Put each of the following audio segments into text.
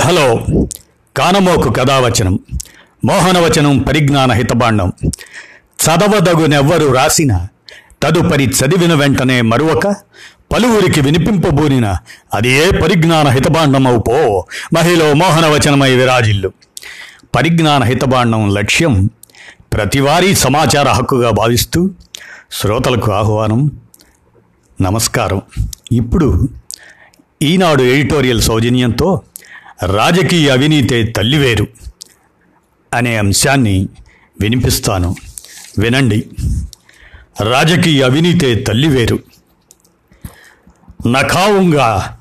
Hello కానమోకు కథావచనం మోహనవచనం పరిజ్ఞాన హితబాండం చదవదగునెవ్వరు రాసిన తదుపరి చదివిన వెంటనే మరొక పలువురికి వినిపింపబూనిన అది ఏ పరిజ్ఞాన హితబాండమవు పో మహిళ మోహనవచనమై విరాజిల్లు. పరిజ్ఞాన హితబాండం లక్ష్యం ప్రతివారీ సమాచార హక్కుగా భావిస్తూ శ్రోతలకు ఆహ్వానం నమస్కారం. ఇప్పుడు ఈనాడు ఎడిటోరియల్ సౌజన్యంతో రాజకీయ అవినీతే తల్లివేరు అనే అంశాన్ని వినిపిస్తాను. వినండి. రాజకీయ అవినీతే తల్లివేరు. నఖావుంగా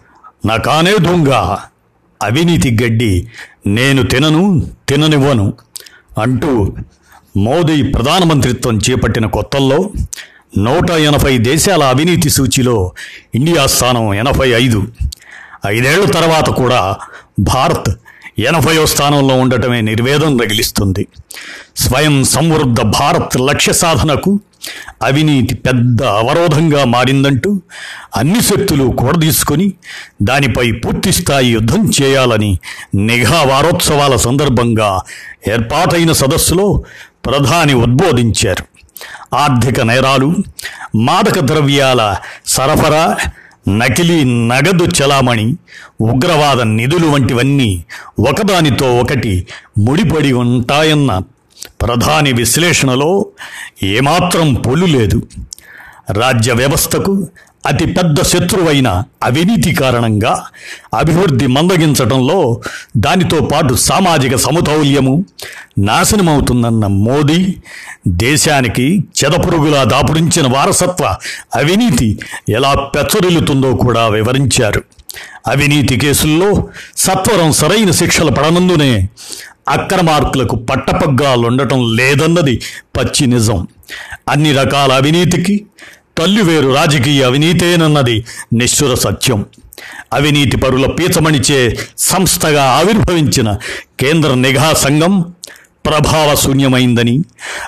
నకానే దొంగ అవినీతి గడ్డి నేను తినను తిననివ్వను అంటూ మోదీ ప్రధానమంత్రిత్వం చేపట్టిన కొత్తల్లో నూట ఎనభై దేశాల అవినీతి సూచిలో ఇండియా స్థానం ఎనభై ఐదు. ఐదేళ్ళ తర్వాత కూడా భారత్ ఎనభైవ స్థానంలో ఉండటమే నిర్వేదం రగిలిస్తుంది. స్వయం సంవృద్ధ భారత్ లక్ష్య సాధనకు అవినీతి పెద్ద అవరోధంగా మారిందంటూ అన్ని శక్తులు కూడదీసుకొని దానిపై పూర్తి స్థాయి యుద్ధం చేయాలని నిఘా వారోత్సవాల సందర్భంగా ఏర్పాటైన సదస్సులో ప్రధాని ఉద్బోధించారు. ఆర్థిక నేరాలు మాదక ద్రవ్యాల సరఫరా నకిలీ నగదు చలామణి ఉగ్రవాద నిధులు వంటివన్నీ ఒకదానితో ఒకటి ముడిపడి ఉంటాయన్న ప్రధాని విశ్లేషణలో ఏమాత్రం పొల్లు లేదు రాజ్య వ్యవస్థకు అతిపెద్ద శత్రువైన అవినీతి కారణంగా అభివృద్ధి మందగించడంలో దానితో పాటు సామాజిక సమతౌల్యము నాశనమవుతుందన్న మోదీ దేశానికి చెదపురుగులా దాపురించిన వారసత్వ అవినీతి ఎలా పెచ్చరిల్లుతుందో కూడా వివరించారు. అవినీతి కేసుల్లో సత్వరం సరైన శిక్షలు పడనందునే అక్రమార్కులకు పట్టపగ్గాలుండటం లేదన్నది పచ్చి నిజం. అన్ని రకాల అవినీతికి తల్లివేరు రాజకీయ అవినీతేనన్నది నిశ్చుర సత్యం. అవినీతి పరుల పీచమణిచే సంస్థగా ఆవిర్భవించిన కేంద్ర నిఘా సంఘం ప్రభావశూన్యమైందని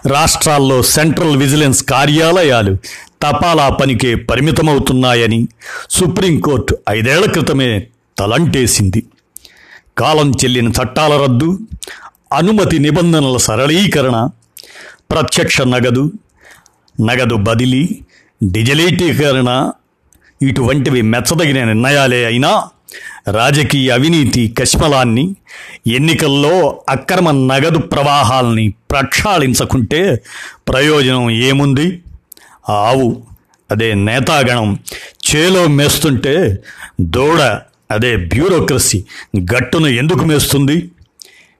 రాష్ట్రాల్లో సెంట్రల్ విజిలెన్స్ కార్యాలయాలు తపాలా పనికే పరిమితమవుతున్నాయని సుప్రీంకోర్టు ఐదేళ్ళ క్రితమే తలంటేసింది. కాలం చెల్లిన చట్టాల రద్దు అనుమతి నిబంధనల సరళీకరణ ప్రత్యక్ష నగదు నగదు బదిలీ డిజిటలీకరణ ఇటువంటివి మెచ్చదగిన నిర్ణయాలే అయినా రాజకీయ అవినీతి కష్మలాన్ని ఎన్నికల్లో అక్రమ నగదు ప్రవాహాల్ని ప్రక్షాళించకుంటే ప్రయోజనం ఏముంది? ఆవు అదే నేతాగణం చేలో మేస్తుంటే దూడ అదే బ్యూరోక్రసీ గట్టును ఎందుకు మేస్తుంది?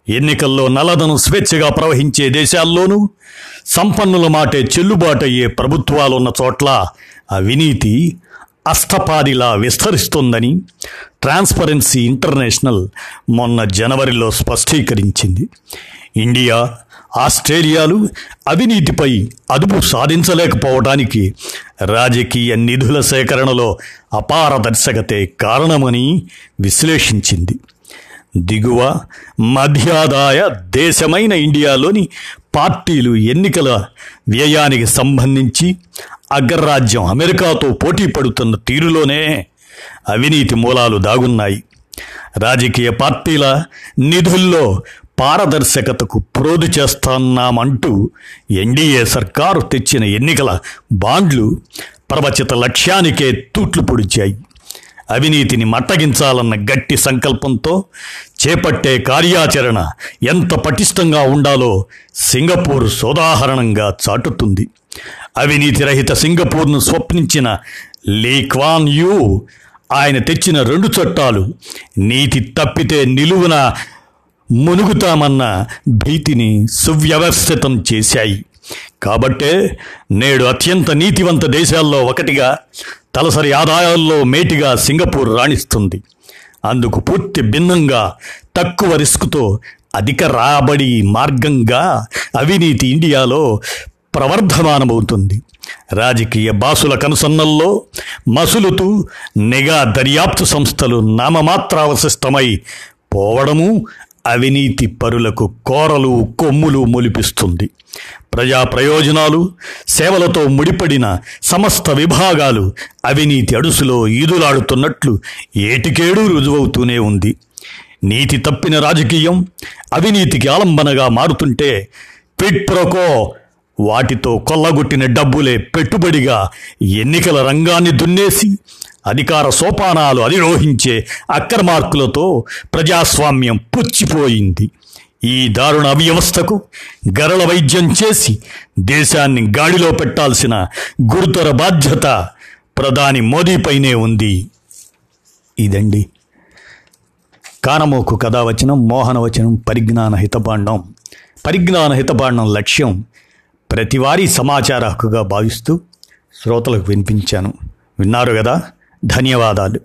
ఎన్నికల్లో నలదను స్వేచ్ఛగా ప్రవహించే దేశాల్లోనూ సంపన్నుల మాటే చెల్లుబాటయ్యే ప్రభుత్వాలున్న చోట్ల అవినీతి అష్టపాదిలా విస్తరిస్తుందని ట్రాన్స్పరెన్సీ ఇంటర్నేషనల్ మొన్న జనవరిలో స్పష్టీకరించింది. ఇండియా ఆస్ట్రేలియాలు అవినీతిపై అదుపు సాధించలేకపోవడానికి రాజకీయ నిధుల సేకరణలో అపారదర్శకతే కారణమని విశ్లేషించింది. దిగువ మధ్యాదాయ దేశమైన ఇండియాలోని పార్టీలు ఎన్నికల వ్యయానికి సంబంధించి అగ్రరాజ్యం అమెరికాతో పోటీ పడుతున్న తీరులోనే అవినీతి మూలాలు దాగున్నాయి. రాజకీయ పార్టీల నిధుల్లో పారదర్శకతకు ప్రోదు చేస్తున్నామంటూ ఎన్డీఏ సర్కారు తెచ్చిన ఎన్నికల బాండ్లు ప్రవచిత లక్ష్యానికే తూట్లు పొడిచాయి. అవినీతిని మట్టగించాలన్న గట్టి సంకల్పంతో చేపట్టే కార్యాచరణ ఎంత పటిష్టంగా ఉండాలో సింగపూర్ సోదాహరణంగా చాటుతుంది. అవినీతి రహిత సింగపూర్ను స్వప్నించిన లీ క్వాన్ యూ ఆయన తెచ్చిన రెండు చట్టాలు నీతి తప్పితే నిలువున మునుగుతామన్న భీతిని సువ్యవస్థితం చేశాయి. కాబట్టే నేడు అత్యంత నీతివంత దేశాల్లో ఒకటిగా తలసరి ఆదాయాల్లో మేటిగా సింగపూర్ రాణిస్తుంది. అందుకు పూర్తి భిన్నంగా తక్కువ రిస్క్తో అధిక రాబడి మార్గంగా అవినీతి ఇండియాలో ప్రవర్ధమానమవుతుంది. రాజకీయ బాసుల కనుసన్నల్లో మసులుతూ నిఘా దర్యాప్తు సంస్థలు నామమాత్రావశిష్టమై పోవడము అవినీతి పరులకు కోరలు కొమ్ములు మొలిపిస్తుంది. ప్రజా ప్రయోజనాలు సేవలతో ముడిపడిన సమస్త విభాగాలు అవినీతి అడుసులో ఈదులాడుతున్నట్లు ఏటికేడు రుజువవుతూనే ఉంది. నీతి తప్పిన రాజకీయం అవినీతికి ఆలంబనగా మారుతుంటే క్విట్ వాటితో కొల్లగొట్టిన డబ్బులే పెట్టుబడిగా ఎన్నికల రంగాన్ని దున్నేసి అధికార సోపానాలు అధిరోహించే అక్రమార్కులతో ప్రజాస్వామ్యం పుచ్చిపోయింది. ఈ దారుణ అవ్యవస్థకు గరళ వైద్యం చేసి దేశాన్ని గాడిలో పెట్టాల్సిన గురుతర బాధ్యత ప్రధాని మోదీపైనే ఉంది. ఇదండి. కానమోకు కథావచనం మోహనవచనం పరిజ్ఞాన హితపాండం పరిజ్ఞాన హితపాండం లక్ష్యం ప్రతివారీ సమాచార హక్కుగా భావిస్తూ శ్రోతలకు వినిపించాను. విన్నారు కదా? ధన్యవాదాలు